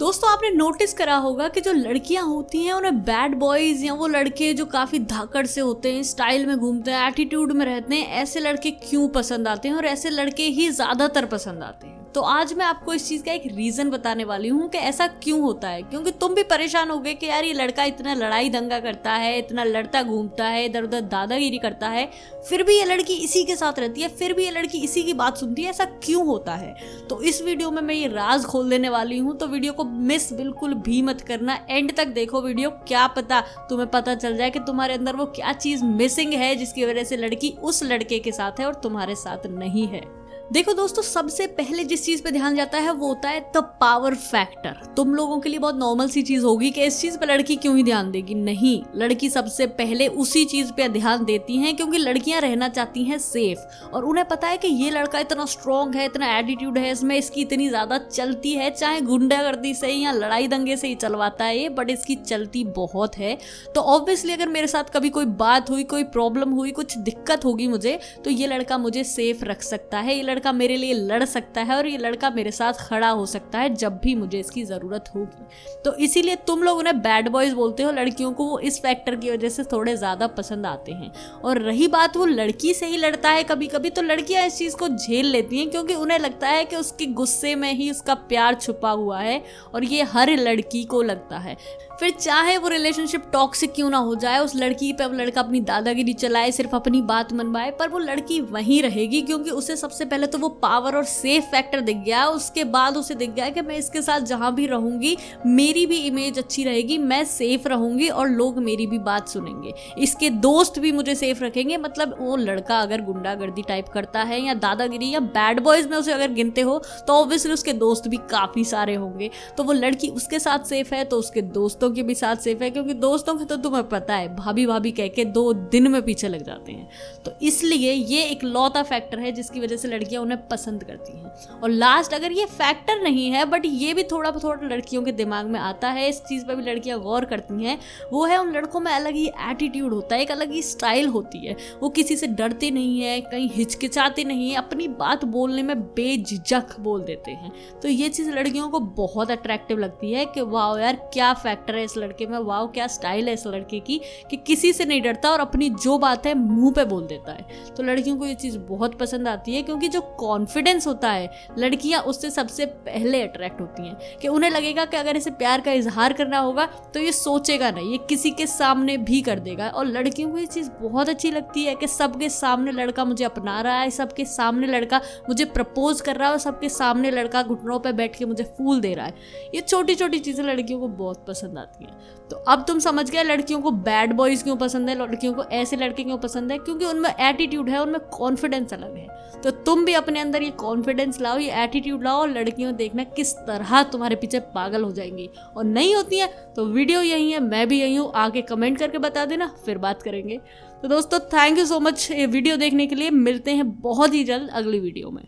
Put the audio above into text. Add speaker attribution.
Speaker 1: दोस्तों, आपने नोटिस करा होगा कि जो लड़कियाँ होती हैं, उन्हें बैड बॉयज़ या वो लड़के जो काफ़ी धाकड़ से होते हैं स्टाइल में घूमते हैं एटीट्यूड में रहते हैं, ऐसे लड़के क्यों पसंद आते हैं और ऐसे लड़के ही ज़्यादातर पसंद आते हैं? तो आज मैं आपको इस चीज़ का एक रीज़न बताने वाली हूँ कि ऐसा क्यों होता है। क्योंकि तुम भी परेशान हो गए कि यार ये लड़का इतना लड़ाई दंगा करता है, इतना लड़ता घूमता है, इधर उधर दादागिरी करता है, फिर भी ये लड़की इसी के साथ रहती है, फिर भी ये लड़की इसी की बात सुनती है, ऐसा क्यों होता है? तो इस वीडियो में मैं ये राज खोल देने वाली हूँ तो वीडियो को मिस बिल्कुल भी मत करना। एंड तक देखो वीडियो, क्या पता तुम्हें पता चल जाए कि तुम्हारे अंदर वो क्या चीज़ मिसिंग है जिसकी वजह से लड़की उस लड़के के साथ है और तुम्हारे साथ नहीं है। देखो दोस्तों, सबसे पहले जिस चीज़ पे ध्यान जाता है, वो होता है द पावर फैक्टर तुम लोगों के लिए बहुत नॉर्मल सी चीज़ होगी कि इस चीज़ पे लड़की क्यों ही ध्यान देगी? नहीं, लड़की सबसे पहले उसी चीज़ पे ध्यान देती हैं क्योंकि लड़कियाँ रहना चाहती हैं सेफ़ और उन्हें पता है कि ये लड़का इतना स्ट्रांग है, इतना एटीट्यूड है, इसमें इसकी इतनी ज़्यादा चलती है, चाहे गुंडागर्दी से या लड़ाई दंगे से ही चलवाता है ये बट इसकी चलती बहुत है. तो ऑब्वियसली अगर मेरे साथ कभी कोई बात हुई, कोई प्रॉब्लम हुई, कुछ दिक्कत होगी मुझे तो ये लड़का मुझे सेफ़ रख सकता है, ये मेरे लिए लड़ सकता है और ये लड़का मेरे साथ खड़ा हो सकता है जब भी मुझे इसकी ज़रूरत होगी। तो इसीलिए तुम लोग उन्हें बैड बॉयज़ बोलते हो, लड़कियों को वो इस फैक्टर की वजह से थोड़े ज़्यादा पसंद आते हैं। और रही बात, वो लड़की से ही लड़ता है कभी कभी तो लड़कियाँ इस चीज़ को झेल लेती हैं क्योंकि उन्हें लगता है कि उसके गुस्से में ही उसका प्यार छुपा हुआ है और ये हर लड़की को लगता है। फिर चाहे वो रिलेशनशिप टॉक्सिक क्यों ना हो जाए, उस लड़की पे अब लड़का अपनी दादागिरी चलाए, सिर्फ़ अपनी बात मनवाए, पर वो लड़की वहीं रहेगी क्योंकि उसे सबसे पहले तो वो पावर और सेफ़ फैक्टर दिख गया। उसके बाद उसे दिख गया कि मैं इसके साथ जहाँ भी रहूँगी, मेरी भी इमेज अच्छी रहेगी, मैं सेफ़ रहूँगी और लोग मेरी भी बात सुनेंगे। इसके दोस्त भी मुझे सेफ़ रखेंगे मतलब वो लड़का अगर गुंडागर्दी टाइप करता है या दादागिरी या बैड बॉयज़ में उसे अगर गिनते हो तो ऑब्वियसली उसके दोस्त भी काफ़ी सारे होंगे। तो वो लड़की उसके साथ सेफ़ है तो उसके दोस्तों के भी साथ सेफ़ है, क्योंकि दोस्तों का तो तुम्हें पता है भाभी भाभी कह के दो दिन में पीछे लग जाते हैं। तो इसलिए ये एक लौता फैक्टर है, जिसकी वजह से लड़कियाँ उन्हें पसंद करती हैं। और लास्ट अगर ये फैक्टर नहीं है बट ये भी थोड़ा थोड़ा लड़कियों के दिमाग में आता है, इस चीज़ पर भी लड़कियाँ गौर करती हैं, वो है उन लड़कों में अलग ही एटीट्यूड होता है, एक अलग ही स्टाइल होती है। वो किसी से डरते नहीं है, कहीं हिचकिचाते नहीं है, अपनी बात बोलने में बेझिझक बोल देते हैं। तो ये चीज़ लड़कियों को बहुत अट्रैक्टिव लगती है कि वाह यार, क्या फैक्टर है इस लड़के में वाह क्या स्टाइल है इस लड़के की, कि किसी से नहीं डरता और अपनी जो बात है मुँह पे बोल देता है। तो लड़कियों को ये चीज़ बहुत पसंद आती है, क्योंकि जो कॉन्फिडेंस होता है, लड़कियाँ उससे सबसे पहले अट्रैक्ट होती हैं कि उन्हें लगेगा कि अगर इसे प्यार का इजहार करना होगा तो ये सोचेगा नहीं, ये किसी के सामने भी कर देगा। और लड़कियों को ये चीज़ बहुत अच्छी लगती है कि सबके सामने लड़का मुझे अपना रहा है, सबके सामने लड़का मुझे प्रपोज कर रहा है और सबके सामने लड़का घुटनों पर बैठ के मुझे फूल दे रहा है। ये छोटी छोटी चीज़ें लड़कियों को बहुत पसंद आती हैं। तो अब तुम समझ गए, लड़कियों को बैड बॉयज़ क्यों पसंद है, लड़कियों को ऐसे लड़के क्यों पसंद है? क्योंकि उनमें एटीट्यूड है, उनमें कॉन्फिडेंस अलग है। तो तुम भी अपने अंदर ये कॉन्फिडेंस लाओ, ये एटीट्यूड लाओ और लड़कियों देखना किस तरह तुम्हारे पीछे पागल हो जाएँगी। और नहीं होती है तो वीडियो यही है, मैं भी यही हूँ। आगे कमेंट करके बता देना, फिर बात करेंगे। तो दोस्तों थैंक यू सो मच ये वीडियो देखने के लिए। मिलते हैं बहुत ही जल्द अगली वीडियो में।